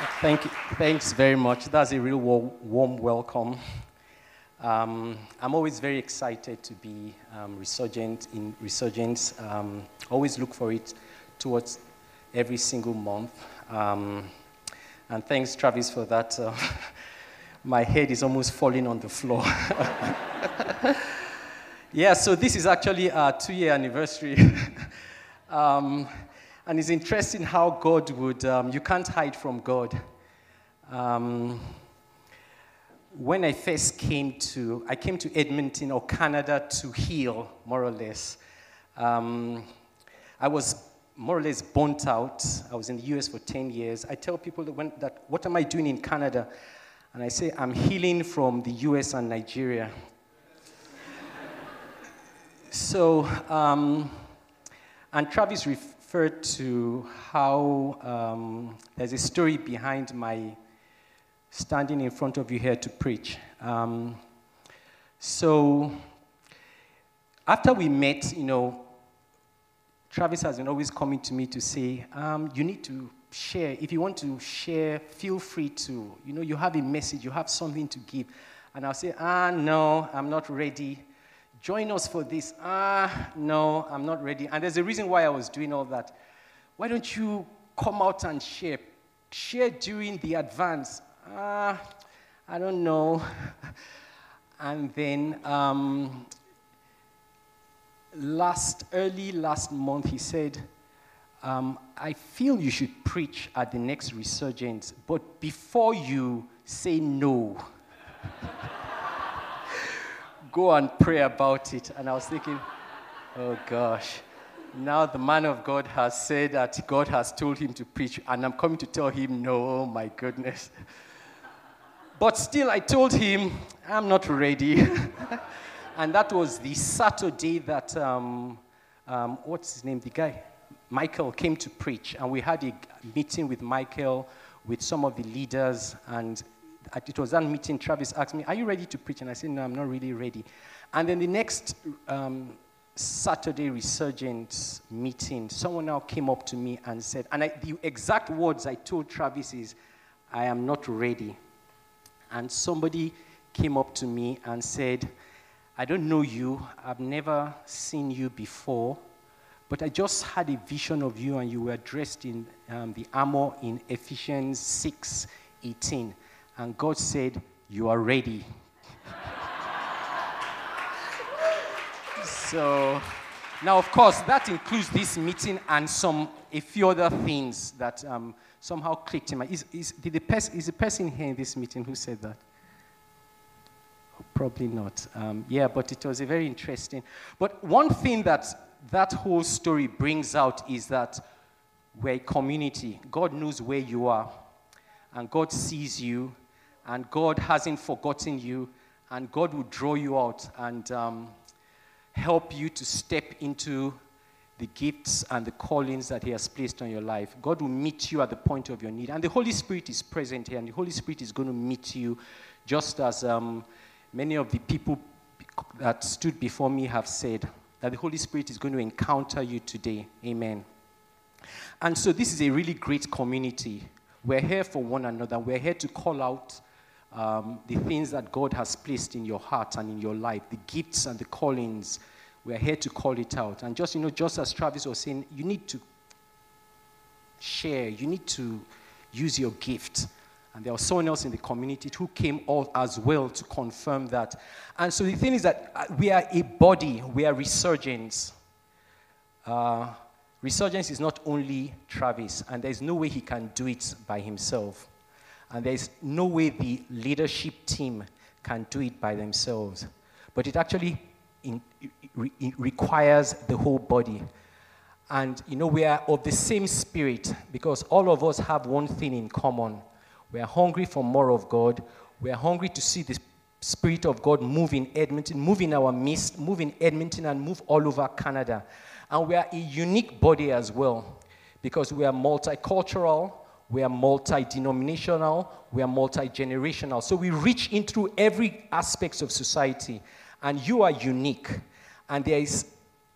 Thank you. Thanks very much. That's a real warm, welcome. Um, I'm always very excited to be um, resurgent in resurgence. Um, always look for it towards every single month. Um, and thanks, Travis, for that. Uh, my head is almost falling on the floor. yeah, so this is actually our two-year anniversary. And it's interesting how God would, um, you can't hide from God. Um, when I first came to, I came to Edmonton or Canada to heal, more or less. Um, I was more or less burnt out. I was in the US for 10 years. I tell people that, when, that what am I doing in Canada? And I say, I'm healing from the US and Nigeria. so, um, and Travis referred to how um, there's a story behind my standing in front of you here to preach. Um, so, after we met, you know, Travis has been always coming to me to say, um, you need to share. If you want to share, feel free to. You know, you have a message, you have something to give. And I'll say, ah, no, I'm not ready. Join us for this. Ah, no, I'm not ready. And there's a reason why I was doing all that. Why don't you come out and share? Share during the advance Ah, I don't know. and then um, last, early last month, he said, um, I feel you should preach at the next resurgence, but before you say no, go and pray about it. And I was thinking, oh gosh, now the man of God has said that God has told him to preach, and I'm coming to tell him no, oh my goodness. But still, I told him, I'm not ready. and that was the Saturday that, um, um, what's his name? The guy, Michael, came to preach. And we had a meeting with Michael, with some of the leaders. And it was that meeting, Travis asked me, Are you ready to preach? And I said, No, I'm not really ready. And then the next um, Saturday resurgence meeting, someone now came up to me and said, and I, the exact words I told Travis is, I am not ready and somebody came up to me and said, I don't know you, I've never seen you before, but I just had a vision of you and you were dressed in um, the armor in Ephesians 6 18. And God said, You are ready. so, now of course, that includes this meeting and some, a few other things that. Um, somehow clicked in my. Is, is, did the pers- is the person here in this meeting who said that? Probably not. Um, yeah, but it was a very interesting. But one thing that that whole story brings out is that we're a community. God knows where you are, and God sees you, and God hasn't forgotten you, and God will draw you out and um, help you to step into the gifts and the callings that He has placed on your life. God will meet you at the point of your need. And the Holy Spirit is present here, and the Holy Spirit is going to meet you just as um, many of the people that stood before me have said that the Holy Spirit is going to encounter you today. Amen. And so, this is a really great community. We're here for one another. We're here to call out um, the things that God has placed in your heart and in your life, the gifts and the callings we are here to call it out. And just, you know, just as Travis was saying, you need to share, you need to use your gift. And there was someone else in the community who came all as well to confirm that. And so the thing is that uh, we are a body, we are resurgence. Uh, resurgence is not only Travis, and there's no way he can do it by himself. And there's no way the leadership team can do it by themselves. But it actually in, it requires the whole body. And you know, we are of the same spirit because all of us have one thing in common. We are hungry for more of God. We are hungry to see the Spirit of God move in Edmonton, move in our midst, move in Edmonton, and move all over Canada. And we are a unique body as well because we are multicultural, we are multi denominational, we are multi generational. So we reach into every aspect of society and you are unique. And there, is,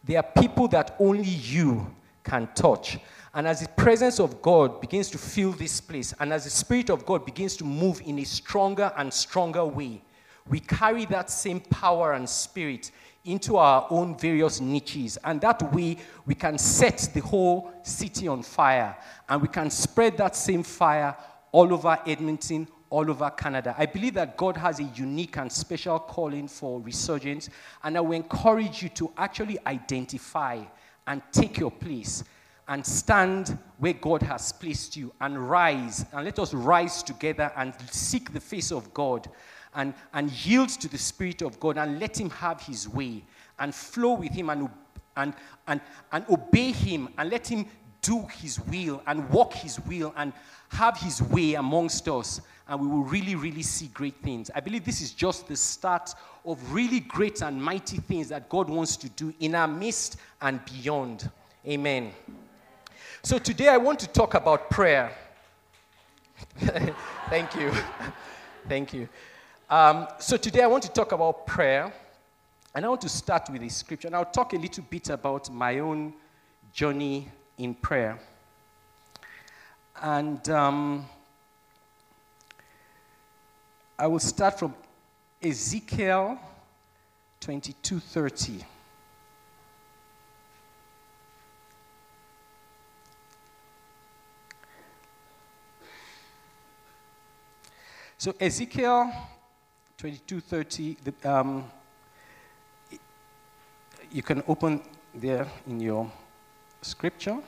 there are people that only you can touch. And as the presence of God begins to fill this place, and as the Spirit of God begins to move in a stronger and stronger way, we carry that same power and spirit into our own various niches. And that way, we can set the whole city on fire. And we can spread that same fire all over Edmonton, all over Canada. I believe that God has a unique and special calling for resurgence. And I will encourage you to actually identify and take your place and stand where God has placed you and rise. And let us rise together and seek the face of God and, and yield to the Spirit of God and let Him have His way and flow with Him and, and, and, and obey Him and let Him do His will and walk His will and have His way amongst us. And we will really, really see great things. I believe this is just the start of really great and mighty things that God wants to do in our midst and beyond. Amen. So today I want to talk about prayer. Thank you. Thank you. Um, so today I want to talk about prayer. And I want to start with a scripture. And I'll talk a little bit about my own journey in prayer. And um, I will start from Ezekiel 22:30. So Ezekiel 22:30. Um, you can open there in your scripture.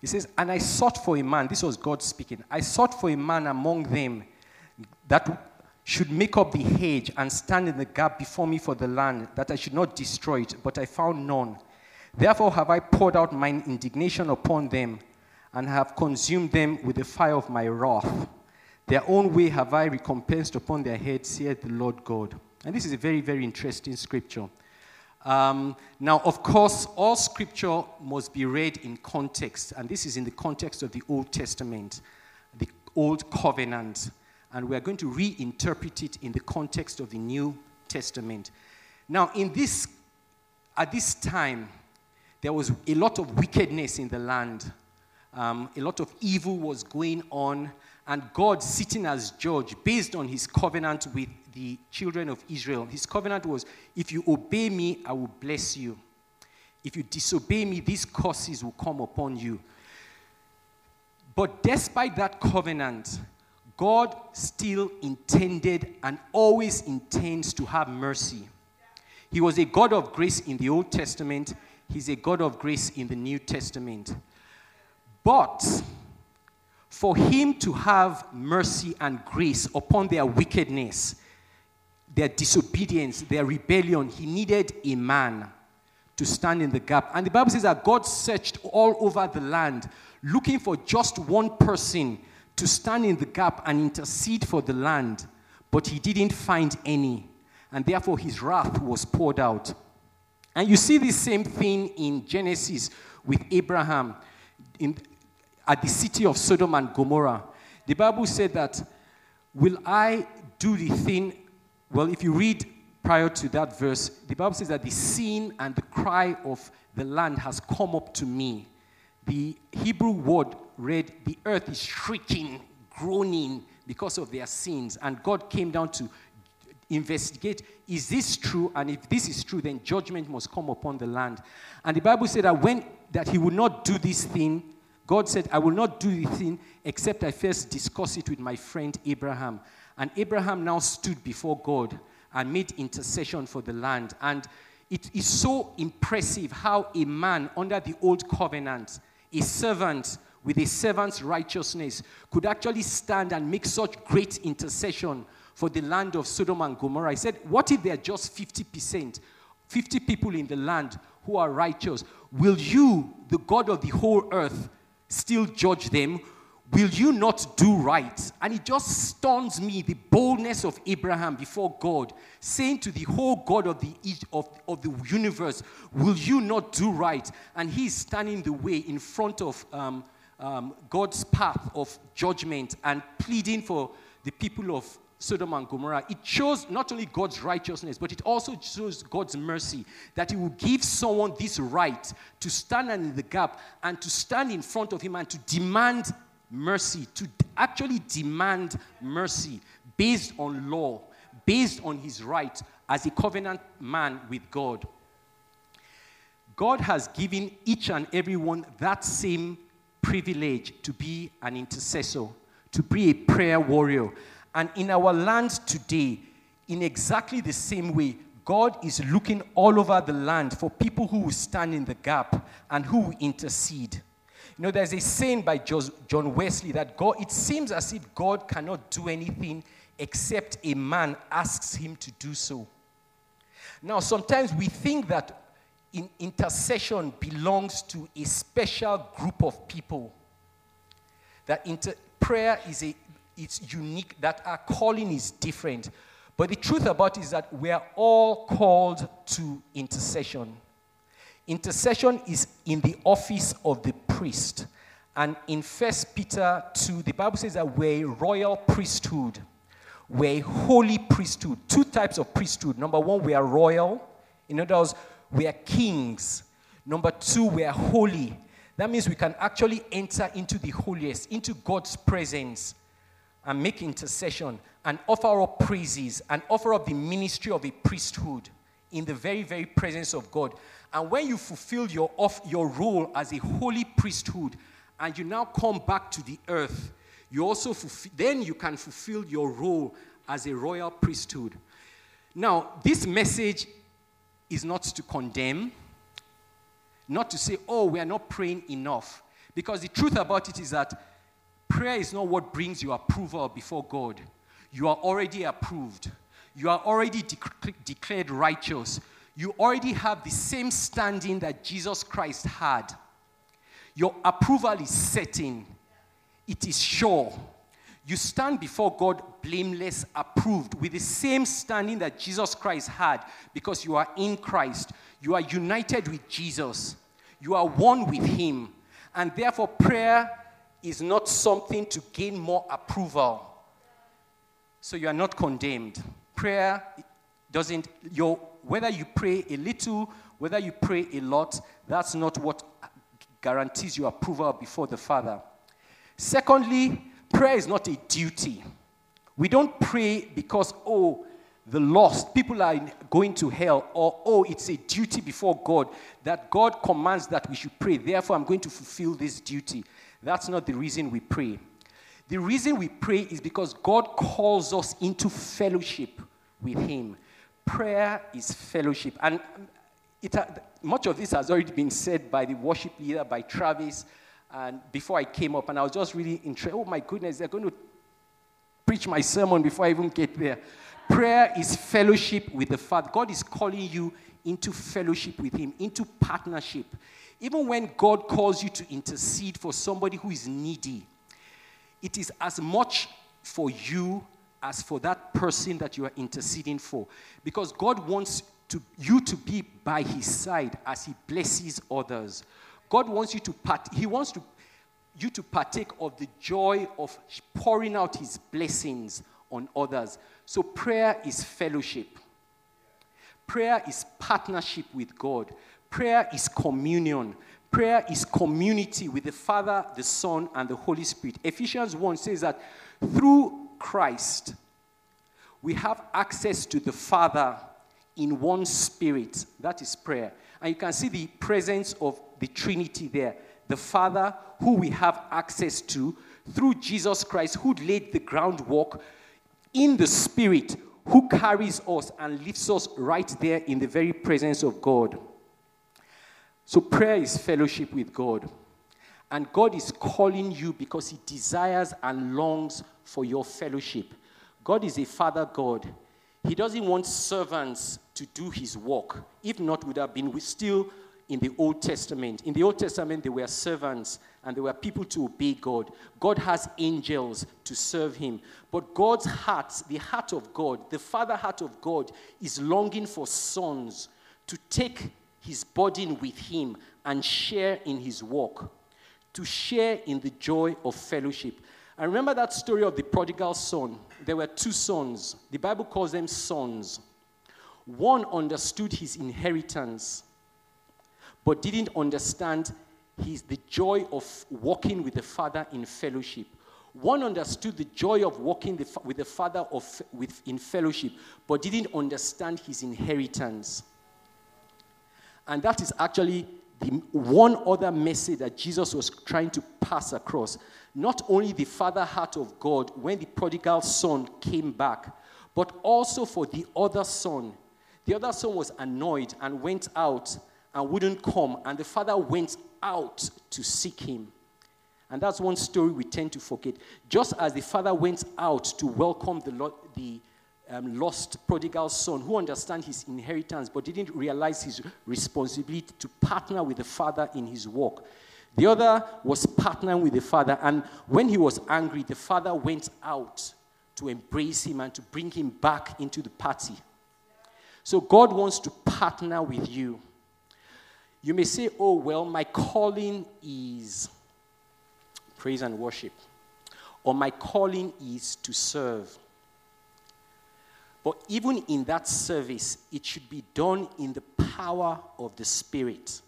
He says, And I sought for a man, this was God speaking. I sought for a man among them that should make up the hedge and stand in the gap before me for the land, that I should not destroy it, but I found none. Therefore have I poured out mine indignation upon them, and have consumed them with the fire of my wrath. Their own way have I recompensed upon their heads, saith the Lord God. And this is a very, very interesting scripture. Um, now, of course, all scripture must be read in context, and this is in the context of the Old Testament, the Old Covenant, and we are going to reinterpret it in the context of the New Testament. Now, in this, at this time, there was a lot of wickedness in the land. Um, a lot of evil was going on, and God sitting as judge based on his covenant with the children of Israel. His covenant was if you obey me, I will bless you. If you disobey me, these curses will come upon you. But despite that covenant, God still intended and always intends to have mercy. He was a God of grace in the Old Testament, He's a God of grace in the New Testament. But for Him to have mercy and grace upon their wickedness, their disobedience, their rebellion, he needed a man to stand in the gap. And the Bible says that God searched all over the land looking for just one person to stand in the gap and intercede for the land, but he didn't find any. And therefore, his wrath was poured out. And you see the same thing in Genesis with Abraham in, at the city of Sodom and Gomorrah. The Bible said that, Will I do the thing well, if you read prior to that verse, the Bible says that the sin and the cry of the land has come up to me. The Hebrew word read, the earth is shrieking, groaning because of their sins. And God came down to investigate is this true? And if this is true, then judgment must come upon the land. And the Bible said that when that he would not do this thing, God said, I will not do the thing except I first discuss it with my friend Abraham. And Abraham now stood before God and made intercession for the land. And it is so impressive how a man under the old covenant, a servant with a servant's righteousness, could actually stand and make such great intercession for the land of Sodom and Gomorrah. He said, What if there are just 50%, 50 people in the land who are righteous? Will you, the God of the whole earth, still judge them? Will you not do right? And it just stuns me the boldness of Abraham before God, saying to the whole God of the, of, of the universe, Will you not do right? And he's standing the way in front of um, um, God's path of judgment and pleading for the people of Sodom and Gomorrah, it shows not only God's righteousness, but it also shows God's mercy that He will give someone this right to stand in the gap and to stand in front of Him and to demand mercy, to actually demand mercy based on law, based on His right as a covenant man with God. God has given each and everyone that same privilege to be an intercessor, to be a prayer warrior. And in our land today, in exactly the same way, God is looking all over the land for people who will stand in the gap and who will intercede. You know, there's a saying by John Wesley that God, it seems as if God cannot do anything except a man asks him to do so. Now, sometimes we think that in intercession belongs to a special group of people. That inter- prayer is a it's unique, that our calling is different. But the truth about it is that we are all called to intercession. Intercession is in the office of the priest. And in First Peter 2, the Bible says that we're a royal priesthood. We're a holy priesthood. Two types of priesthood. Number one, we are royal. In other words, we are kings. Number two, we are holy. That means we can actually enter into the holiest, into God's presence and make intercession and offer up praises and offer up the ministry of a priesthood in the very, very presence of God. And when you fulfill your, off, your role as a holy priesthood and you now come back to the earth, you also then you can fulfill your role as a royal priesthood. Now, this message is not to condemn, not to say, oh, we are not praying enough. Because the truth about it is that Prayer is not what brings you approval before God. You are already approved. You are already de- declared righteous. You already have the same standing that Jesus Christ had. Your approval is certain, it is sure. You stand before God blameless, approved, with the same standing that Jesus Christ had because you are in Christ. You are united with Jesus. You are one with Him. And therefore, prayer is not something to gain more approval. So you are not condemned. Prayer doesn't, your, whether you pray a little, whether you pray a lot, that's not what guarantees your approval before the Father. Secondly, prayer is not a duty. We don't pray because, oh, the lost, people are going to hell, or oh, it's a duty before God that God commands that we should pray. Therefore, I'm going to fulfill this duty. That's not the reason we pray. The reason we pray is because God calls us into fellowship with Him. Prayer is fellowship. And um, it, much of this has already been said by the worship leader, by Travis, and before I came up. And I was just really interested. Oh my goodness, they're going to preach my sermon before I even get there. Prayer is fellowship with the Father. God is calling you into fellowship with Him, into partnership. Even when God calls you to intercede for somebody who is needy, it is as much for you as for that person that you are interceding for. Because God wants to, you to be by his side as he blesses others. God wants you to part, he wants to, you to partake of the joy of pouring out his blessings on others. So prayer is fellowship. Prayer is partnership with God. Prayer is communion. Prayer is community with the Father, the Son, and the Holy Spirit. Ephesians 1 says that through Christ, we have access to the Father in one spirit. That is prayer. And you can see the presence of the Trinity there. The Father, who we have access to through Jesus Christ, who laid the groundwork in the Spirit, who carries us and lifts us right there in the very presence of God. So, prayer is fellowship with God. And God is calling you because He desires and longs for your fellowship. God is a Father God. He doesn't want servants to do His work. If not, would have been still in the Old Testament. In the Old Testament, there were servants and there were people to obey God. God has angels to serve Him. But God's heart, the heart of God, the Father heart of God, is longing for sons to take his burden with him and share in his work, to share in the joy of fellowship. I remember that story of the prodigal son. There were two sons. The Bible calls them sons. One understood his inheritance, but didn't understand his, the joy of walking with the Father in fellowship. One understood the joy of walking the, with the Father of, with, in fellowship, but didn't understand his inheritance. And that is actually the one other message that Jesus was trying to pass across. Not only the Father heart of God when the prodigal son came back, but also for the other son. The other son was annoyed and went out and wouldn't come, and the father went out to seek him. And that's one story we tend to forget. Just as the father went out to welcome the, the um, lost prodigal son who understand his inheritance but didn't realize his responsibility to partner with the father in his work. The other was partnering with the father, and when he was angry, the father went out to embrace him and to bring him back into the party. So God wants to partner with you. You may say, Oh, well, my calling is praise and worship, or my calling is to serve. But even in that service, it should be done in the power of the Spirit,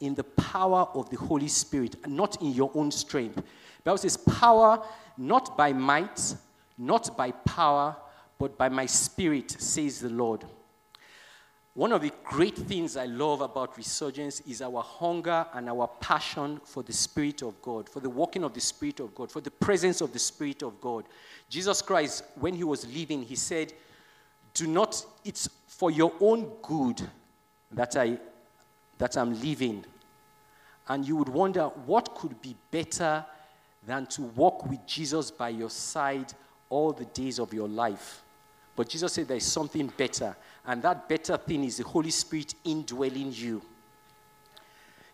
in the power of the Holy Spirit, not in your own strength. Bible says, power not by might, not by power, but by my spirit, says the Lord. One of the great things I love about Resurgence is our hunger and our passion for the Spirit of God, for the walking of the Spirit of God, for the presence of the Spirit of God. Jesus Christ, when he was leaving, he said, do not, it's for your own good that, I, that I'm leaving. And you would wonder what could be better than to walk with Jesus by your side all the days of your life. But Jesus said there's something better, and that better thing is the Holy Spirit indwelling you.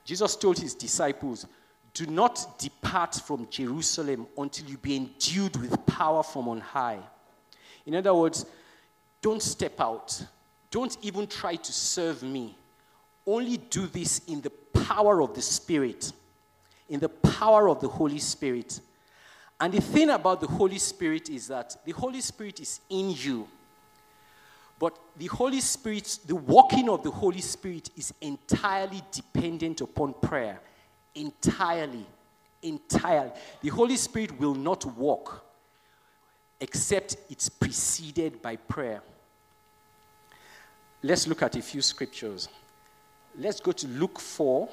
Jesus told his disciples, Do not depart from Jerusalem until you be endued with power from on high. In other words, don't step out. Don't even try to serve me. Only do this in the power of the Spirit, in the power of the Holy Spirit. And the thing about the Holy Spirit is that the Holy Spirit is in you. But the Holy Spirit, the walking of the Holy Spirit is entirely dependent upon prayer. Entirely. Entirely. The Holy Spirit will not walk except it's preceded by prayer. Let's look at a few scriptures. Let's go to Luke 4.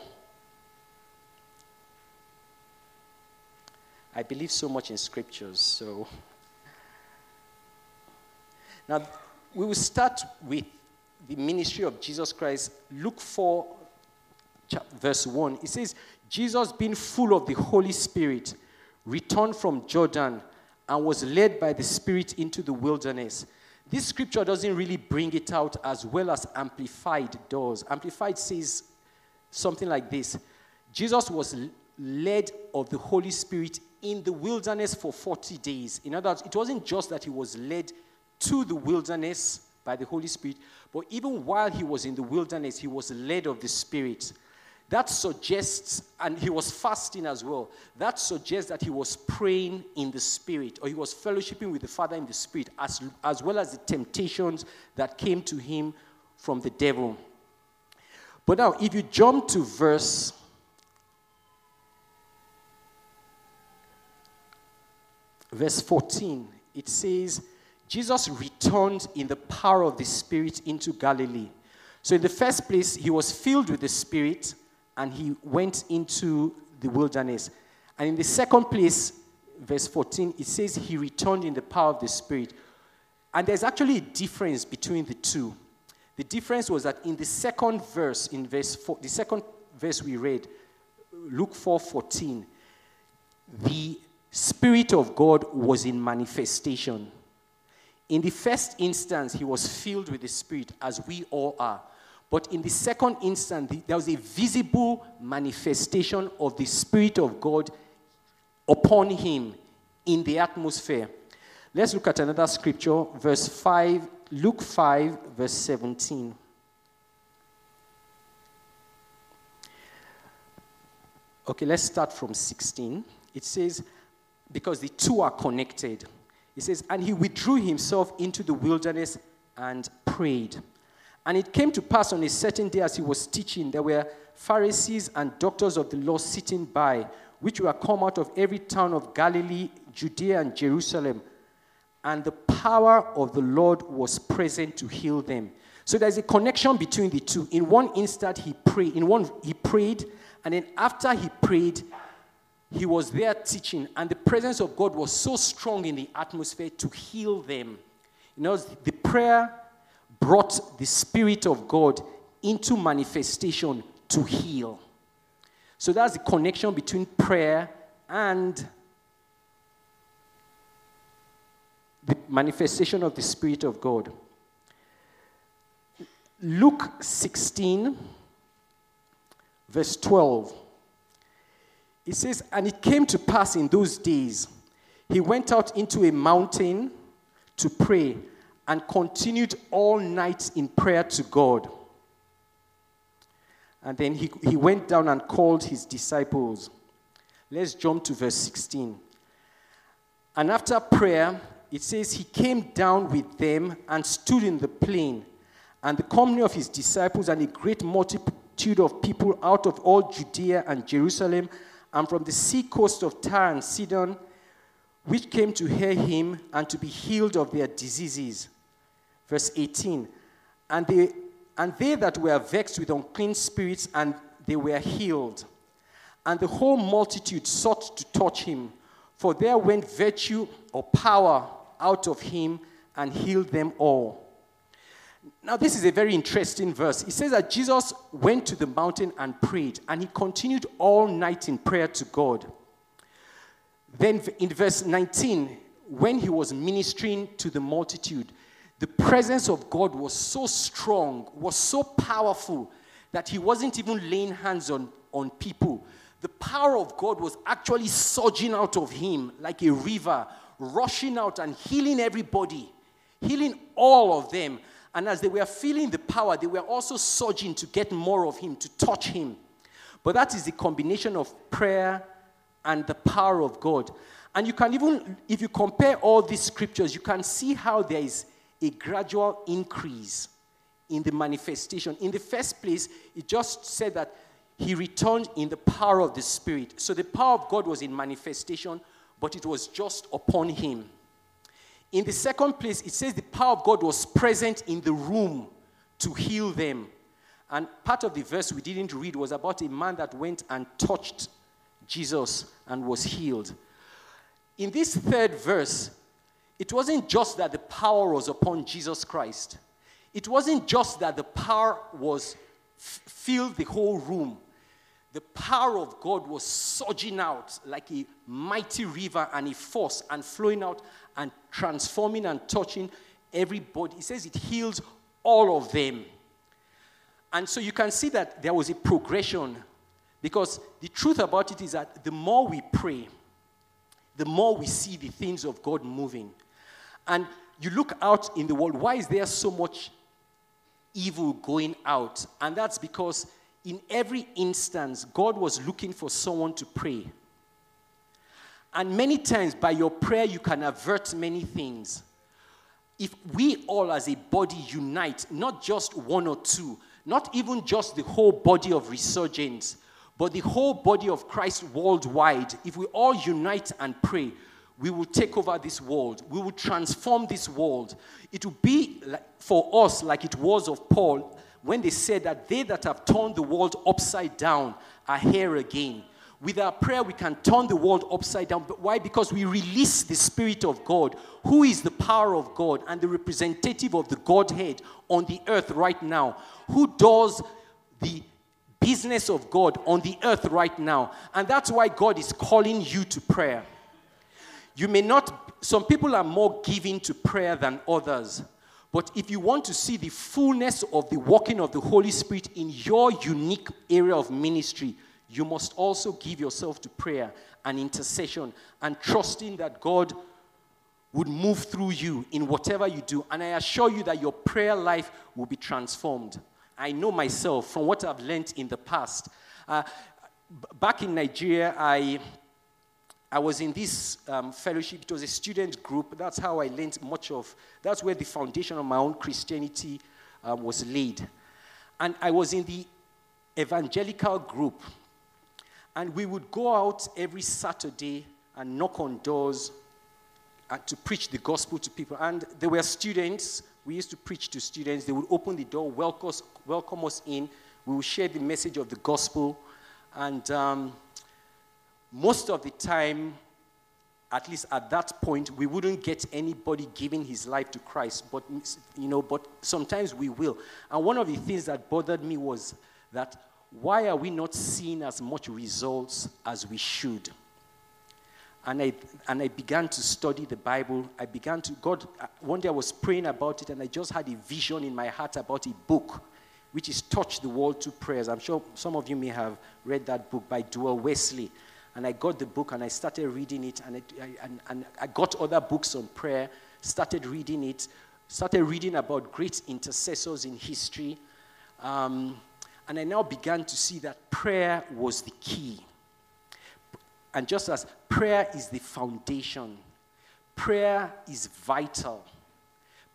I believe so much in scriptures, so. Now, we will start with the ministry of Jesus Christ. Luke 4, verse 1. It says, Jesus, being full of the Holy Spirit, returned from Jordan and was led by the Spirit into the wilderness this scripture doesn't really bring it out as well as Amplified does. Amplified says something like this Jesus was led of the Holy Spirit in the wilderness for 40 days. In other words, it wasn't just that he was led to the wilderness by the Holy Spirit, but even while he was in the wilderness, he was led of the Spirit. That suggests, and he was fasting as well, that suggests that he was praying in the Spirit, or he was fellowshipping with the Father in the Spirit, as, as well as the temptations that came to him from the devil. But now, if you jump to verse verse 14, it says, Jesus returned in the power of the Spirit into Galilee. So, in the first place, he was filled with the Spirit and he went into the wilderness. And in the second place, verse 14, it says he returned in the power of the Spirit. And there's actually a difference between the two. The difference was that in the second verse, in verse four, the second verse we read, Luke 4 14, the Spirit of God was in manifestation. In the first instance, he was filled with the Spirit, as we all are. But in the second instance, there was a visible manifestation of the Spirit of God upon him in the atmosphere. Let's look at another scripture, verse 5, Luke 5, verse 17. Okay, let's start from 16. It says, because the two are connected. It says, And he withdrew himself into the wilderness and prayed. And it came to pass on a certain day as he was teaching, there were Pharisees and doctors of the law sitting by, which were come out of every town of Galilee, Judea, and Jerusalem. And the power of the Lord was present to heal them. So there's a connection between the two. In one instant, he prayed. In one, he prayed, and then after he prayed, he was there teaching, and the presence of God was so strong in the atmosphere to heal them. You know, the prayer brought the Spirit of God into manifestation to heal. So that's the connection between prayer and the manifestation of the Spirit of God. Luke 16, verse 12. It says, And it came to pass in those days, he went out into a mountain to pray and continued all night in prayer to God. And then he, he went down and called his disciples. Let's jump to verse 16. And after prayer, it says, He came down with them and stood in the plain, and the company of his disciples and a great multitude of people out of all Judea and Jerusalem and from the sea coast of Tyre and Sidon, which came to hear him and to be healed of their diseases. Verse 18 And they, and they that were vexed with unclean spirits, and they were healed. And the whole multitude sought to touch him, for there went virtue or power out of him and healed them all. Now, this is a very interesting verse. It says that Jesus went to the mountain and prayed, and he continued all night in prayer to God. Then, in verse 19, when he was ministering to the multitude, the presence of God was so strong, was so powerful, that he wasn't even laying hands on, on people. The power of God was actually surging out of him like a river, rushing out and healing everybody, healing all of them. And as they were feeling the power, they were also surging to get more of Him, to touch Him. But that is the combination of prayer and the power of God. And you can even, if you compare all these scriptures, you can see how there is a gradual increase in the manifestation. In the first place, it just said that he returned in the power of the Spirit. So the power of God was in manifestation, but it was just upon him. In the second place, it says the power of God was present in the room to heal them. And part of the verse we didn't read was about a man that went and touched Jesus and was healed. In this third verse, it wasn't just that the power was upon Jesus Christ. It wasn't just that the power was filled the whole room. The power of God was surging out like a mighty river and a force and flowing out and transforming and touching everybody. He says it heals all of them. And so you can see that there was a progression because the truth about it is that the more we pray, the more we see the things of God moving. And you look out in the world, why is there so much evil going out? And that's because in every instance, God was looking for someone to pray. And many times, by your prayer, you can avert many things. If we all as a body unite, not just one or two, not even just the whole body of resurgence, but the whole body of Christ worldwide, if we all unite and pray, we will take over this world. We will transform this world. It will be for us like it was of Paul when they said that they that have turned the world upside down are here again. With our prayer, we can turn the world upside down. But why? Because we release the Spirit of God, who is the power of God and the representative of the Godhead on the earth right now, who does the business of God on the earth right now. And that's why God is calling you to prayer. You may not, some people are more giving to prayer than others. But if you want to see the fullness of the working of the Holy Spirit in your unique area of ministry, you must also give yourself to prayer and intercession and trusting that God would move through you in whatever you do. And I assure you that your prayer life will be transformed. I know myself from what I've learned in the past. Uh, back in Nigeria, I, I was in this um, fellowship. It was a student group. That's how I learned much of, that's where the foundation of my own Christianity um, was laid. And I was in the evangelical group. And we would go out every Saturday and knock on doors and to preach the gospel to people. And there were students. We used to preach to students. They would open the door, welcome us, welcome us in. We would share the message of the gospel. And um, most of the time, at least at that point, we wouldn't get anybody giving his life to Christ. But, you know, but sometimes we will. And one of the things that bothered me was that why are we not seeing as much results as we should? And I, and I began to study the Bible. I began to, God, uh, one day I was praying about it and I just had a vision in my heart about a book, which is Touch the World to Prayers. I'm sure some of you may have read that book by Duewel Wesley. And I got the book and I started reading it and, it, I, and, and I got other books on prayer, started reading it, started reading about great intercessors in history. Um, and I now began to see that prayer was the key. And just as prayer is the foundation, prayer is vital.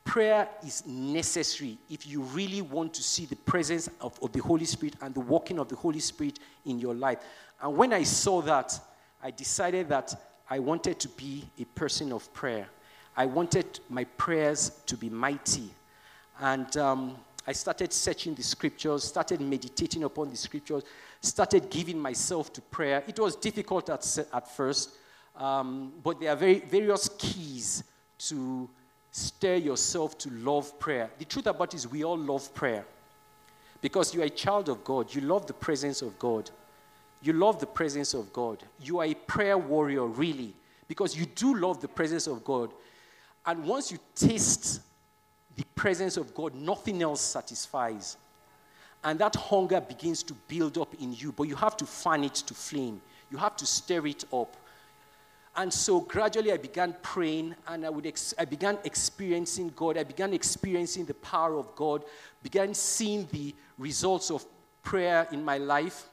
Prayer is necessary if you really want to see the presence of, of the Holy Spirit and the working of the Holy Spirit in your life. And when I saw that, I decided that I wanted to be a person of prayer. I wanted my prayers to be mighty. And um, I started searching the scriptures, started meditating upon the scriptures, started giving myself to prayer. It was difficult at, at first, um, but there are very, various keys to stir yourself to love prayer. The truth about it is, we all love prayer because you are a child of God. You love the presence of God. You love the presence of God. You are a prayer warrior, really, because you do love the presence of God. And once you taste the presence of God, nothing else satisfies. And that hunger begins to build up in you, but you have to fan it to flame. You have to stir it up. And so gradually I began praying and I, would ex- I began experiencing God. I began experiencing the power of God, began seeing the results of prayer in my life.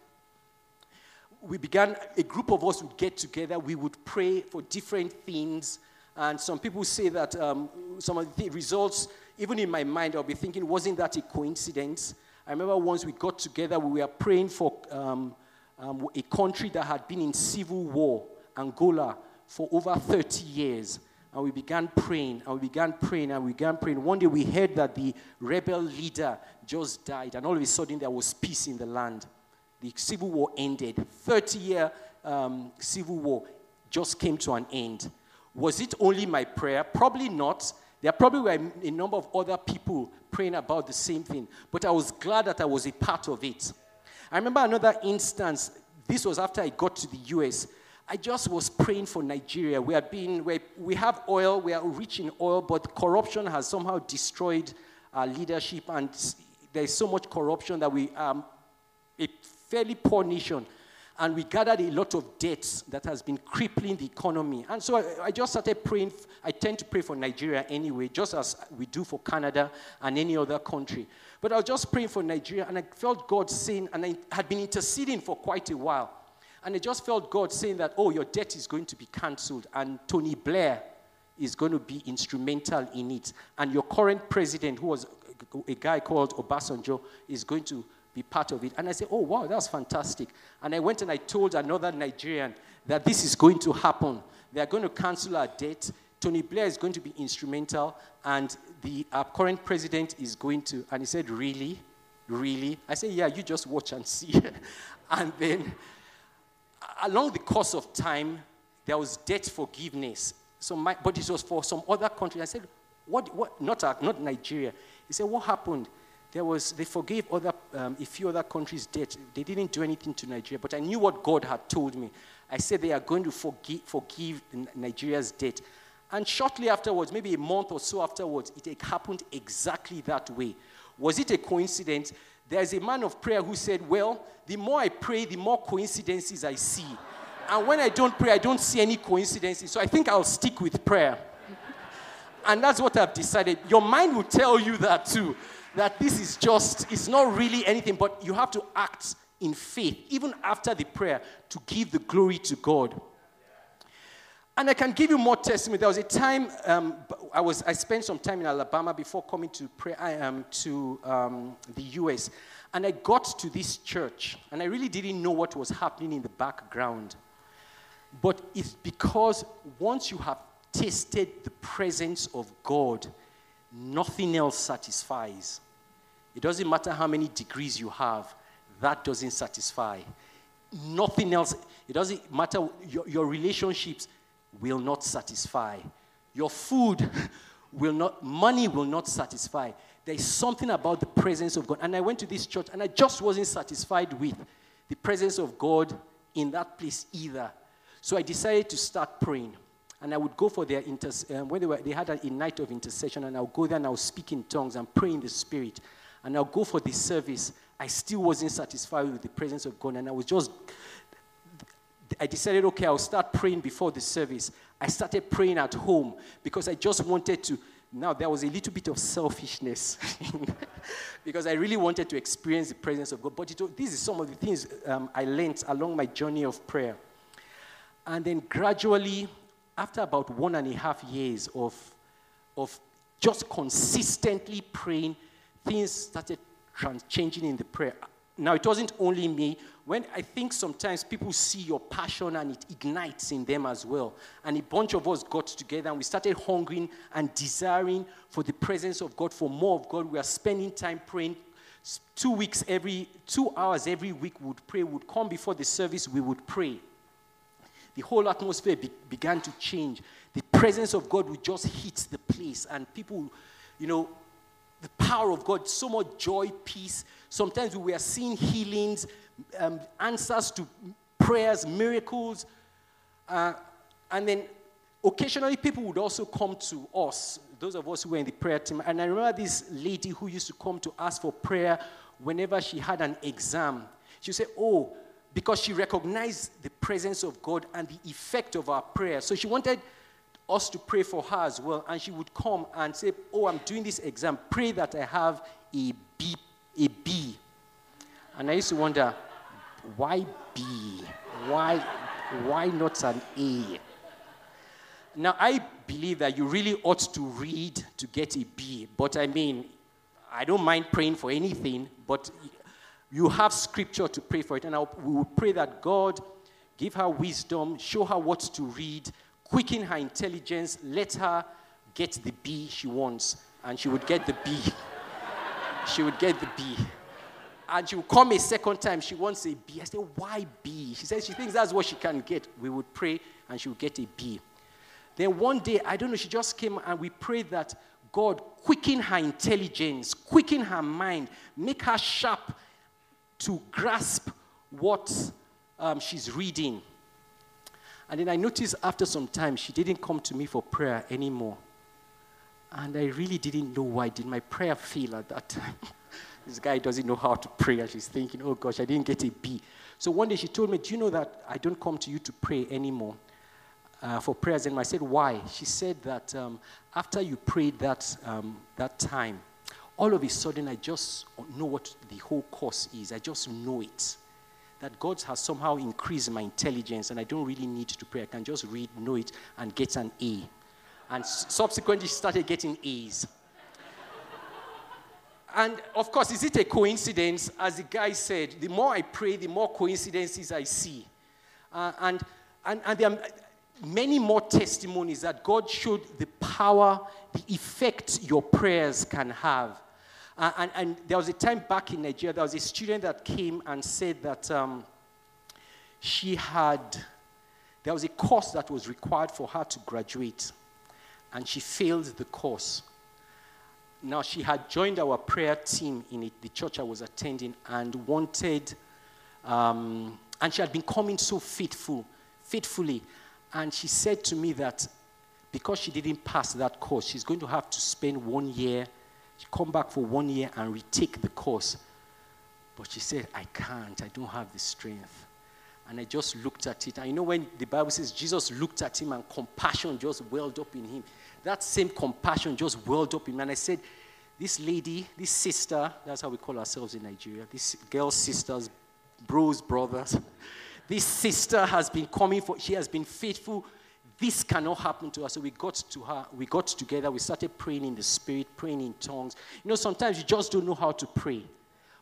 We began, a group of us would get together, we would pray for different things. And some people say that um, some of the results even in my mind, I'll be thinking, wasn't that a coincidence? I remember once we got together, we were praying for um, um, a country that had been in civil war, Angola, for over 30 years. And we began praying, and we began praying, and we began praying. One day we heard that the rebel leader just died, and all of a sudden there was peace in the land. The civil war ended. 30 year um, civil war just came to an end. Was it only my prayer? Probably not. There probably were a number of other people praying about the same thing, but I was glad that I was a part of it. I remember another instance. This was after I got to the US. I just was praying for Nigeria. We have been, we have oil, we are rich in oil, but corruption has somehow destroyed our leadership, and there's so much corruption that we are um, a fairly poor nation and we gathered a lot of debts that has been crippling the economy. And so I, I, just started praying. I tend to pray for Nigeria anyway, just as we do for Canada and any other country. But I was just praying for Nigeria, and I felt God saying, and I had been interceding for quite a while. And I just felt God saying that, oh, your debt is going to be cancelled, and Tony Blair is going to be instrumental in it. And your current president, who was a guy called Obasanjo, is going to be part of it. And I said, oh, wow, that's fantastic. And I went and I told another Nigerian that this is going to happen. They're going to cancel our debt. Tony Blair is going to be instrumental, and the our current president is going to. And he said, really? Really? I said, yeah, you just watch and see. and then, along the course of time, there was debt forgiveness. So my, but it was for some other country. I said, what, what, not, not Nigeria. He said, what happened? There was, they forgave other, um, a few other countries' debt. They didn't do anything to Nigeria, but I knew what God had told me. I said they are going to forgive, forgive Nigeria's debt. And shortly afterwards, maybe a month or so afterwards, it happened exactly that way. Was it a coincidence? There's a man of prayer who said, Well, the more I pray, the more coincidences I see. And when I don't pray, I don't see any coincidences. So I think I'll stick with prayer. and that's what I've decided. Your mind will tell you that too that this is just, it's not really anything, but you have to act in faith, even after the prayer, to give the glory to God. And I can give you more testimony. There was a time um, I was I spent some time in Alabama before coming to pray um, to um, the U.S. And I got to this church, and I really didn't know what was happening in the background. But it's because once you have tasted the presence of God, nothing else satisfies. It doesn't matter how many degrees you have, that doesn't satisfy. Nothing else, it doesn't matter, your, your relationships will not satisfy. Your food will not, money will not satisfy. There is something about the presence of God. And I went to this church and I just wasn't satisfied with the presence of God in that place either. So I decided to start praying. And I would go for their inter- um, when they, were, they had a, a night of intercession, and I would go there and I would speak in tongues and pray in the spirit. And I'll go for the service. I still wasn't satisfied with the presence of God, and I was just I decided, okay, I'll start praying before the service. I started praying at home because I just wanted to. Now, there was a little bit of selfishness because I really wanted to experience the presence of God. But it, this is some of the things um, I learned along my journey of prayer. And then gradually, after about one and a half years of, of just consistently praying, things started trans- changing in the prayer. Now, it wasn't only me. When I think sometimes people see your passion and it ignites in them as well. And a bunch of us got together and we started hungering and desiring for the presence of God, for more of God. We are spending time praying. Two weeks every, two hours every week, we would pray. We would come before the service, we would pray the whole atmosphere be- began to change. The presence of God would just hit the place, and people, you know, the power of God, so much joy, peace. Sometimes we were seeing healings, um, answers to prayers, miracles. Uh, and then occasionally people would also come to us, those of us who were in the prayer team. And I remember this lady who used to come to ask for prayer whenever she had an exam. She would say, Oh, because she recognized the presence of God and the effect of our prayer. So she wanted us to pray for her as well. And she would come and say, Oh, I'm doing this exam. Pray that I have a B. A B. And I used to wonder, why B? Why, why not an A? Now, I believe that you really ought to read to get a B. But I mean, I don't mind praying for anything, but you have scripture to pray for it. And I'll, we will pray that God give her wisdom, show her what to read, quicken her intelligence, let her get the B she wants. And she would get the B. she would get the B. And she would come a second time. She wants a B. I said, Why B? She says she thinks that's what she can get. We would pray and she would get a B. Then one day, I don't know, she just came and we prayed that God quicken her intelligence, quicken her mind, make her sharp to grasp what um, she's reading. And then I noticed after some time, she didn't come to me for prayer anymore. And I really didn't know why. Did my prayer fail at that time? this guy doesn't know how to pray. And she's thinking, oh gosh, I didn't get a B. So one day she told me, Do you know that I don't come to you to pray anymore uh, for prayers? And I said, Why? She said that um, after you prayed that, um, that time, all of a sudden I just know what the whole course is. I just know it. That God has somehow increased my intelligence and I don't really need to pray. I can just read, know it, and get an A. And subsequently started getting A's. and of course, is it a coincidence? As the guy said, the more I pray, the more coincidences I see. Uh, and, and, and many more testimonies that God showed the power, the effect your prayers can have. Uh, and, and, there was a time back in Nigeria, there was a student that came and said that um, she had, there was a course that was required for her to graduate, and she failed the course. Now, she had joined our prayer team in it, the church I was attending and wanted, um, and she had been coming so faithful, faithfully. And she said to me that because she didn't pass that course, she's going to have to spend one year come back for one year and retake the course. But she said, I can't. I don't have the strength. And I just looked at it. And you know, when the Bible says Jesus looked at him and compassion just welled up in him, that same compassion just welled up in him. And I said, This lady, this sister, that's how we call ourselves in Nigeria, this girl's sister's bros, brothers. This sister has been coming for, she has been faithful. This cannot happen to us. So we got to her, we got together, we started praying in the spirit, praying in tongues. You know, sometimes you just don't know how to pray.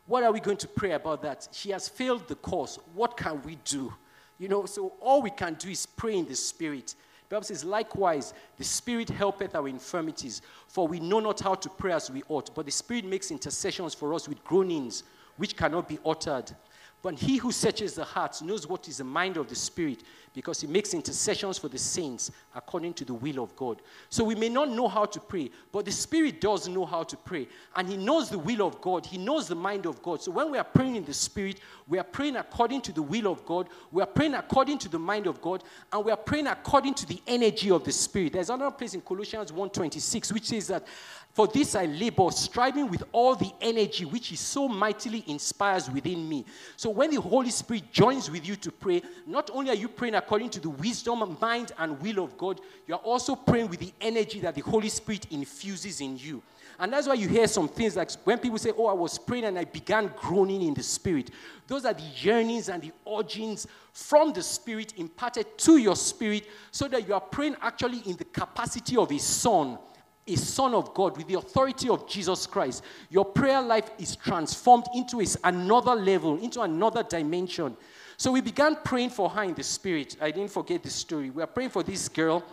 What are we going to pray about that? She has failed the course. What can we do? You know, so all we can do is pray in the spirit. The Bible says, likewise, the Spirit helpeth our infirmities, for we know not how to pray as we ought, but the Spirit makes intercessions for us with groanings which cannot be uttered. But he who searches the hearts knows what is the mind of the Spirit because he makes intercessions for the saints according to the will of God. So we may not know how to pray, but the Spirit does know how to pray. And he knows the will of God, he knows the mind of God. So when we are praying in the Spirit, we are praying according to the will of God, we are praying according to the mind of God, and we are praying according to the energy of the Spirit. There's another place in Colossians 1:26 which says that for this I labor, striving with all the energy which He so mightily inspires within me. So when the Holy Spirit joins with you to pray, not only are you praying according to the wisdom, mind, and will of God, you are also praying with the energy that the Holy Spirit infuses in you. And that's why you hear some things like when people say, Oh, I was praying and I began groaning in the Spirit. Those are the yearnings and the urgings from the Spirit imparted to your spirit so that you are praying actually in the capacity of a son a son of God with the authority of Jesus Christ, your prayer life is transformed into another level, into another dimension. So we began praying for her in the spirit. I didn't forget the story. We were praying for this girl.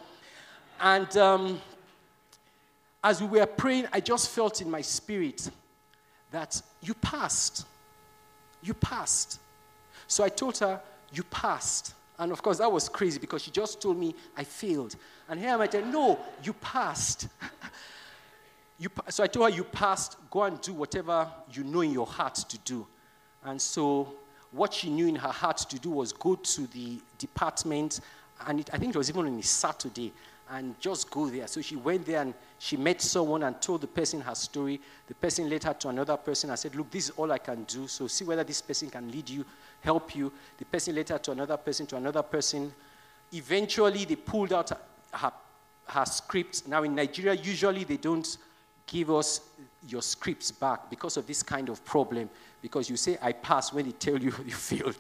And um, as we were praying, I just felt in my spirit that you passed. You passed. So I told her, You passed. And of course, that was crazy because she just told me I failed. And here I might say, No, you passed. you, so I told her, You passed. Go and do whatever you know in your heart to do. And so, what she knew in her heart to do was go to the department. And it, I think it was even on a Saturday and just go there. So she went there and she met someone and told the person her story. The person led her to another person and said, Look, this is all I can do. So see whether this person can lead you, help you. The person led her to another person, to another person. Eventually, they pulled out her, her script. Now, in Nigeria, usually they don't give us your scripts back because of this kind of problem. Because you say, I passed when they tell you you failed.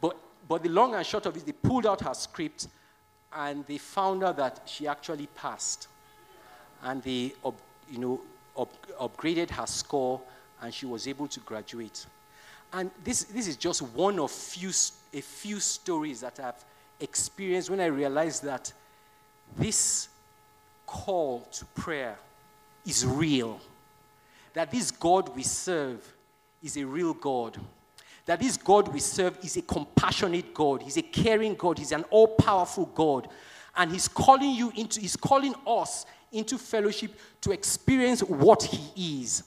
But, but the long and short of it, they pulled out her script and they found out that she actually passed. And they, you know, up, upgraded her score, and she was able to graduate. And this, this is just one of few, a few stories that I've experienced when I realized that this call to prayer is real. That this God we serve is a real God that this God we serve is a compassionate God, He's a caring God, He's an all powerful God. And He's calling you into, He's calling us into fellowship to experience what He is.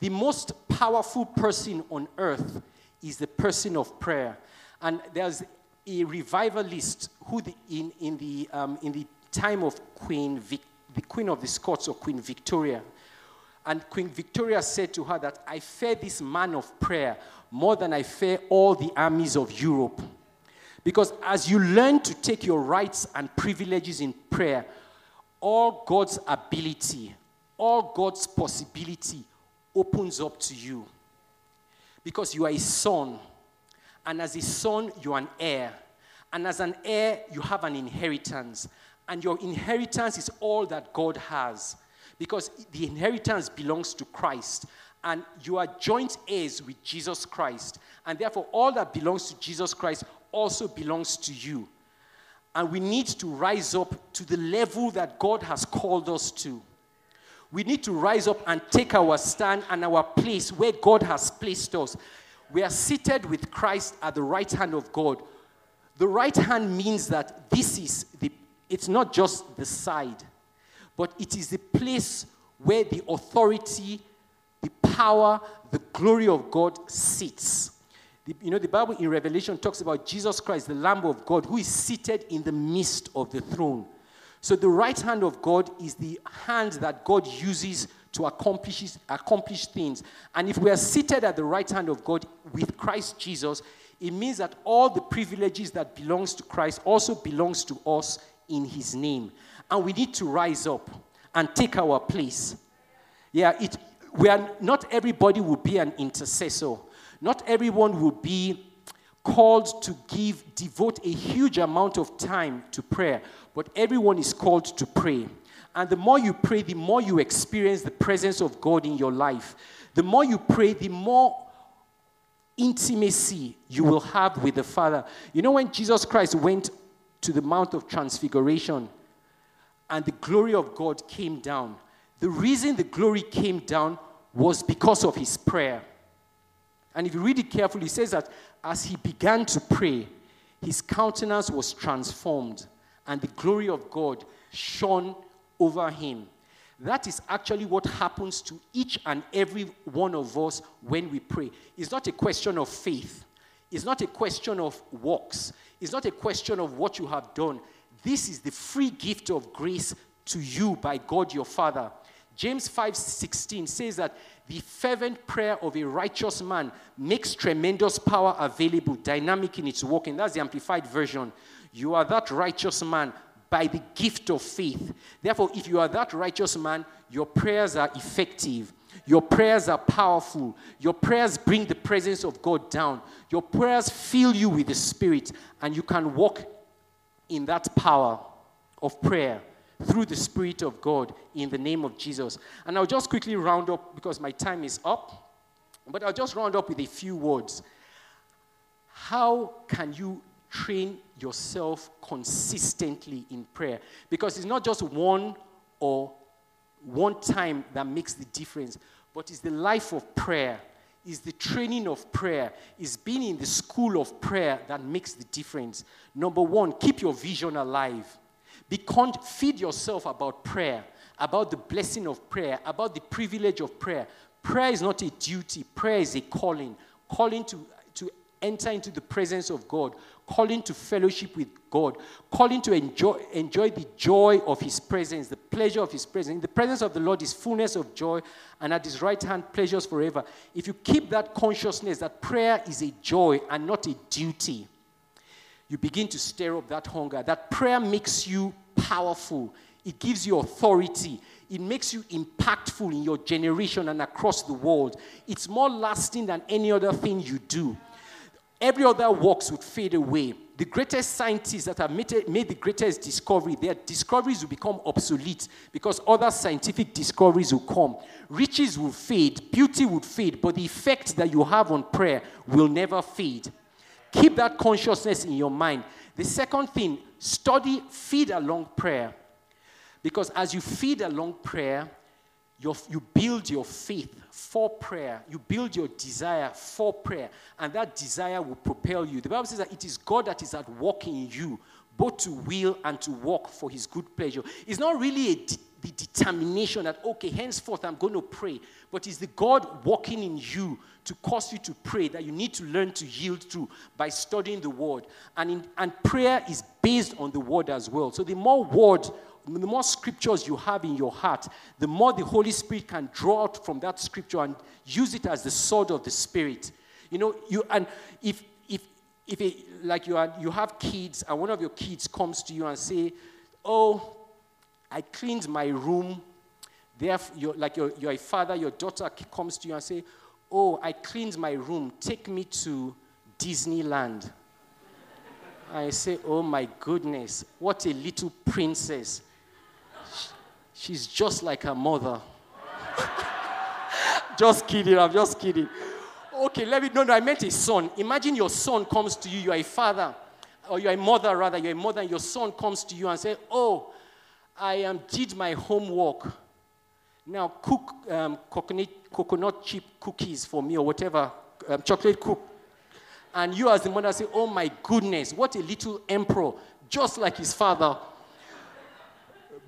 The most powerful person on earth is the person of prayer. And there's a revivalist who, the, in, in, the, um, in the time of Queen Vic, the Queen of the Scots or Queen Victoria, and Queen Victoria said to her that I fear this man of prayer more than I fear all the armies of Europe. Because as you learn to take your rights and privileges in prayer, all God's ability, all God's possibility opens up to you. Because you are a son. And as a son, you are an heir. And as an heir, you have an inheritance. And your inheritance is all that God has. Because the inheritance belongs to Christ and you are joint heirs with Jesus Christ. And therefore, all that belongs to Jesus Christ also belongs to you. And we need to rise up to the level that God has called us to. We need to rise up and take our stand and our place where God has placed us. We are seated with Christ at the right hand of God. The right hand means that this is the, it's not just the side, but it is the place where the authority the power, the glory of God sits. The, you know, the Bible in Revelation talks about Jesus Christ, the Lamb of God, who is seated in the midst of the throne. So the right hand of God is the hand that God uses to accomplish, accomplish things. And if we are seated at the right hand of God with Christ Jesus, it means that all the privileges that belongs to Christ also belongs to us in his name. And we need to rise up and take our place. Yeah, it, we are not everybody will be an intercessor. Not everyone will be called to give, devote a huge amount of time to prayer, but everyone is called to pray. And the more you pray, the more you experience the presence of God in your life. The more you pray, the more intimacy you will have with the Father. You know, when Jesus Christ went to the Mount of Transfiguration and the glory of God came down, the reason the glory came down was because of his prayer. And if you read it carefully, he says that as he began to pray, his countenance was transformed and the glory of God shone over him. That is actually what happens to each and every one of us when we pray. It's not a question of faith, it's not a question of works, it's not a question of what you have done. This is the free gift of grace to you by God your Father. James 5:16 says that the fervent prayer of a righteous man makes tremendous power available, dynamic in its working. That's the amplified version. You are that righteous man by the gift of faith. Therefore, if you are that righteous man, your prayers are effective. Your prayers are powerful. Your prayers bring the presence of God down. Your prayers fill you with the Spirit, and you can walk in that power of prayer through the Spirit of God in the name of Jesus. And I'll just quickly round up because my time is up, but I'll just round up with a few words. How can you train yourself consistently in prayer because it's not just one or one time that makes the difference, but it's the life of prayer, is the training of prayer, is being in the school of prayer that makes the difference. Number one, keep your vision alive. Be con- feed yourself about prayer, about the blessing of prayer, about the privilege of prayer. Prayer is not a duty, prayer is a calling. Calling to, to enter into the presence of God, calling to fellowship with God, calling to enjoy, enjoy the joy of His presence, the pleasure of His presence. In the presence of the Lord is fullness of joy, and at His right hand, pleasures forever. If you keep that consciousness that prayer is a joy and not a duty, you begin to stir up that hunger. That prayer makes you powerful, it gives you authority. It makes you impactful in your generation and across the world. It's more lasting than any other thing you do every other works would fade away. The greatest scientists that have made, made, the greatest discovery, their discoveries will become obsolete because other scientific discoveries will come. Riches will fade, beauty will fade, but the effect that you have on prayer will never fade. Keep that consciousness in your mind. The second thing, study, feed along prayer. Because as you feed along prayer, you build your faith for prayer. You build your desire for prayer. And that desire will propel you. The Bible says that it is God that is at work in you, both to will and to work for his good pleasure. It's not really de- the determination that, okay, henceforth I'm going to pray. But it's the God working in you to cause you to pray that you need to learn to yield to by studying the word. And, in, and prayer is based on the word as well. So the more word the more scriptures you have in your heart, the more the Holy Spirit can draw out from that scripture and use it as the sword of the Spirit. You know, you and if if if it, like you are you have kids and one of your kids comes to you and say, "Oh, I cleaned my room." Therefore, you're, like you're a father, your daughter comes to you and say, "Oh, I cleaned my room. Take me to Disneyland." I say, Oh my goodness, what a little princess. She's just like her mother. just kidding, I'm just kidding. Okay, let me, no, no, I meant a son. Imagine your son comes to you, you're a father, or you're a mother rather, you're a mother, and your son comes to you and say, Oh, I um, did my homework. Now cook um, coconut, coconut chip cookies for me or whatever, um, chocolate cook. And you as the mother say, Oh my goodness, what a little emperor, just like his father.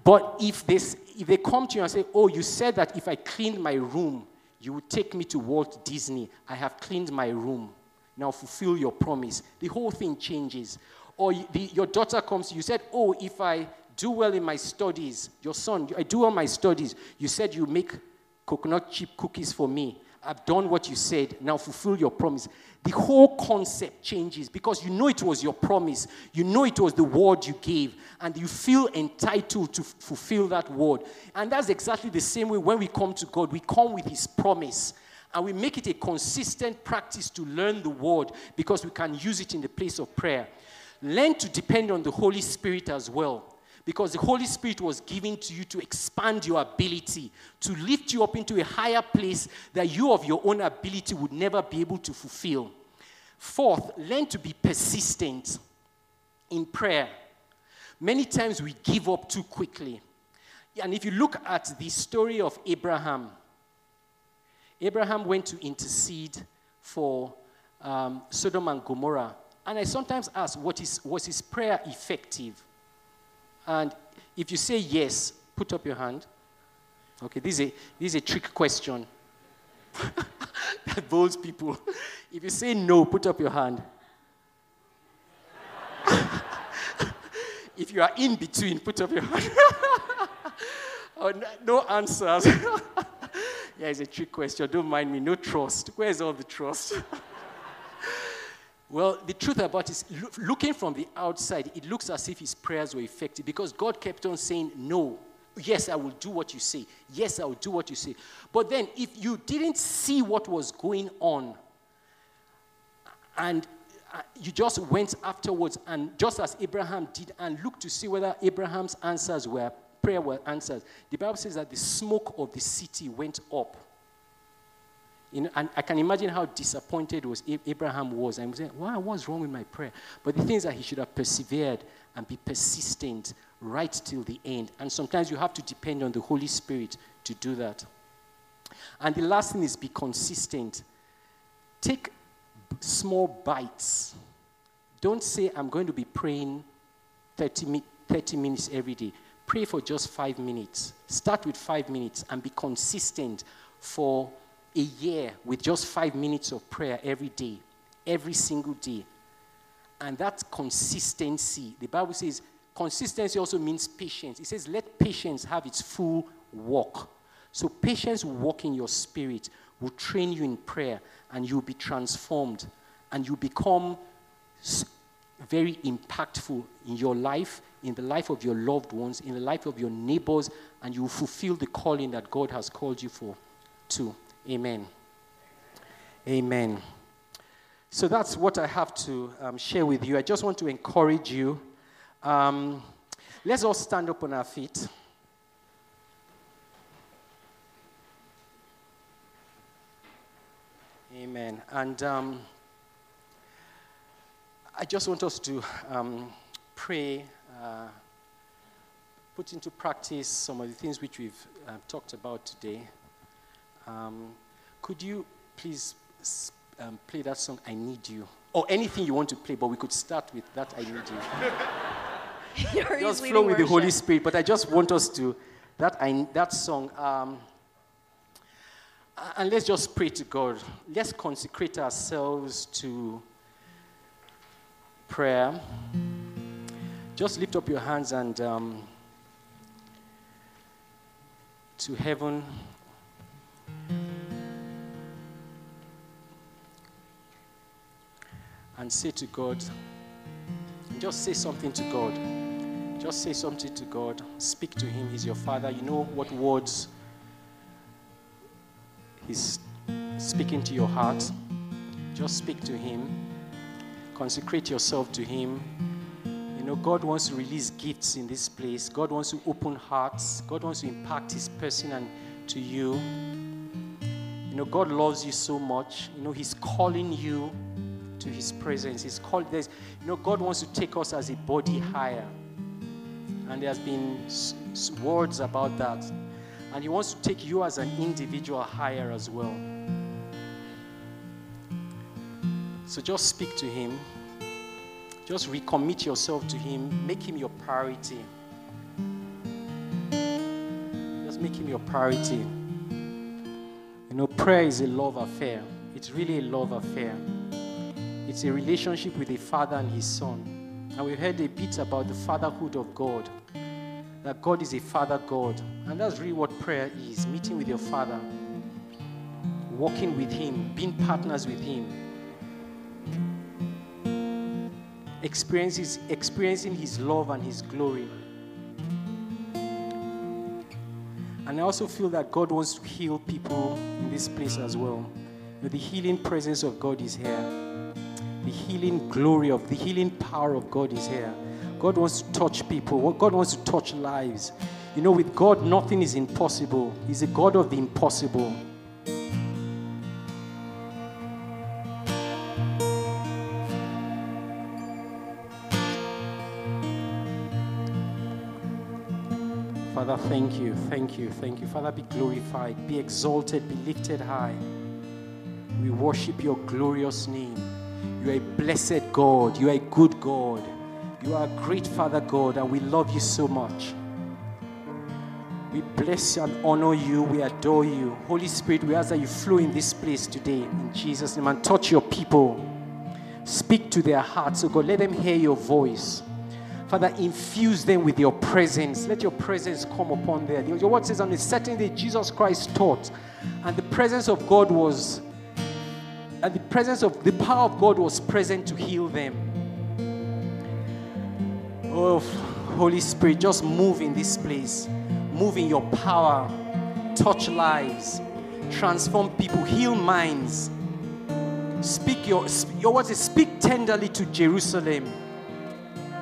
But if they, if they come to you and say, Oh, you said that if I cleaned my room, you would take me to Walt Disney. I have cleaned my room. Now fulfill your promise. The whole thing changes. Or the, your daughter comes, you said, Oh, if I do well in my studies, your son, I do all my studies. You said you make coconut chip cookies for me. I've done what you said. Now fulfill your promise the whole concept changes because you know it was your promise. You know it was the word you gave, and you feel entitled to fulfill that word. And that's exactly the same way when we come to God. We come with His promise. And we make it a consistent practice to learn the word because we can use it in the place of prayer. Learn to depend on the Holy Spirit as well because the Holy Spirit was given to you to expand your ability, to lift you up into a higher place that you of your own ability would never be able to fulfill. Fourth, learn to be persistent in prayer. Many times we give up too quickly. And if you look at the story of Abraham, Abraham went to intercede for um, Sodom and Gomorrah. And I sometimes ask, what is, was his prayer effective? And if you say yes, put up your hand. Okay, this is a, this is a trick question that bowls people. If you say no, put up your hand. if you are in between, put up your hand. oh, no, no answers. yeah, it's a trick question. Don't mind me. No trust. Where's all the trust? Well, the truth about it is, looking from the outside, it looks as if his prayers were effective because God kept on saying, No, yes, I will do what you say. Yes, I will do what you say. But then, if you didn't see what was going on and uh, you just went afterwards and just as Abraham did and looked to see whether Abraham's answers were prayer were answered, the Bible says that the smoke of the city went up you know, and I can imagine how disappointed was Abraham was. Was saying, wow, what's wrong with my prayer? But the things that he should have persevered and be persistent right till the end. And sometimes you have to depend on the Holy Spirit to do that. And the last thing is be consistent. Take small bites. Don't say, I'm going to be praying 30, 30 minutes every day. Pray for just five minutes. Start with five minutes and be consistent for a year with just five minutes of prayer every day, every single day. And that consistency, the Bible says, consistency also means patience. It says, let patience have its full walk. So, patience will walk in your spirit, will train you in prayer, and you'll be transformed, and you become very impactful in your life, in the life of your loved ones, in the life of your neighbors, and you fulfill the calling that God has called you for, too. Amen. Amen. So that's what I have to um, share with you. I just want to encourage you. Um, let's all stand up on our feet. Amen. And um, I just want us to um, pray, uh, put into practice some of the things which we've uh, talked about today. Um, could you please um, play that song, I Need You? Or anything you want to play, but we could start with that, I Need You. just flow with worship. the Holy Spirit, but I just want us to, that, I, that song, um, and let's just pray to God. Let's consecrate ourselves to prayer. Just lift up your hands and um, to heaven and say to God, just say something to God. Just say something to God. Speak to Him. He's your Father. You know what words He's speaking to your heart. Just speak to Him. Consecrate yourself to Him. You know, God wants to release gifts in this place. God wants to open hearts. God wants to impact His person and to you. Know, God loves you so much. You know, He's calling you to his presence. He's called this, you know, God wants to take us as a body higher. And there has been words about that. And he wants to take you as an individual higher as well. So just speak to him. Just recommit yourself to him. Make him your priority. Just make him your priority. Know, prayer is a love affair. It's really a love affair. It's a relationship with a father and his son. And we've heard a bit about the fatherhood of God. That God is a father God. And that's really what prayer is meeting with your father, walking with him, being partners with him, experiences, experiencing his love and his glory. And I also feel that God wants to heal people in this place as well. The healing presence of God is here. The healing glory of the healing power of God is here. God wants to touch people. God wants to touch lives. You know, with God, nothing is impossible. He's a God of the impossible. Thank you, thank you, thank you. Father, be glorified, be exalted, be lifted high. We worship your glorious name. You are a blessed God. You are a good God. You are a great Father God, and we love you so much. We bless and honor you. We adore you. Holy Spirit, we ask that you flow in this place today in Jesus' name and touch your people. Speak to their hearts, oh God. Let them hear your voice. Father, infuse them with your presence. Let your presence come upon them. Your word says on a certain day Jesus Christ taught, and the presence of God was, and the presence of the power of God was present to heal them. Oh, Holy Spirit, just move in this place. Move in your power. Touch lives. Transform people. Heal minds. Speak your, your words speak tenderly to Jerusalem.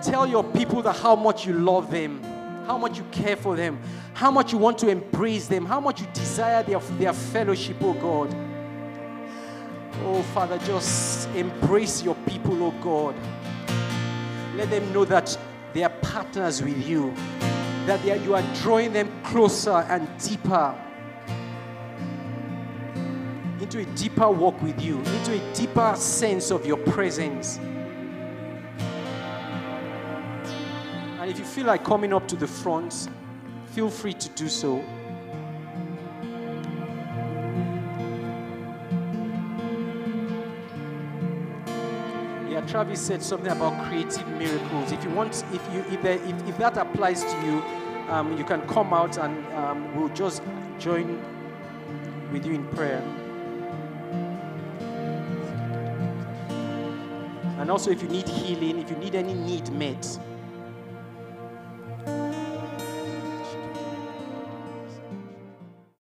Tell your people that how much you love them, how much you care for them, how much you want to embrace them, how much you desire their, their fellowship, oh God. Oh Father, just embrace your people, oh God. Let them know that they are partners with you, that are, you are drawing them closer and deeper into a deeper walk with you, into a deeper sense of your presence. And if you feel like coming up to the front, feel free to do so. Yeah, Travis said something about creative miracles. If you want, if you if, there, if, if that applies to you, um, you can come out and um, we'll just join with you in prayer. And also, if you need healing, if you need any need met,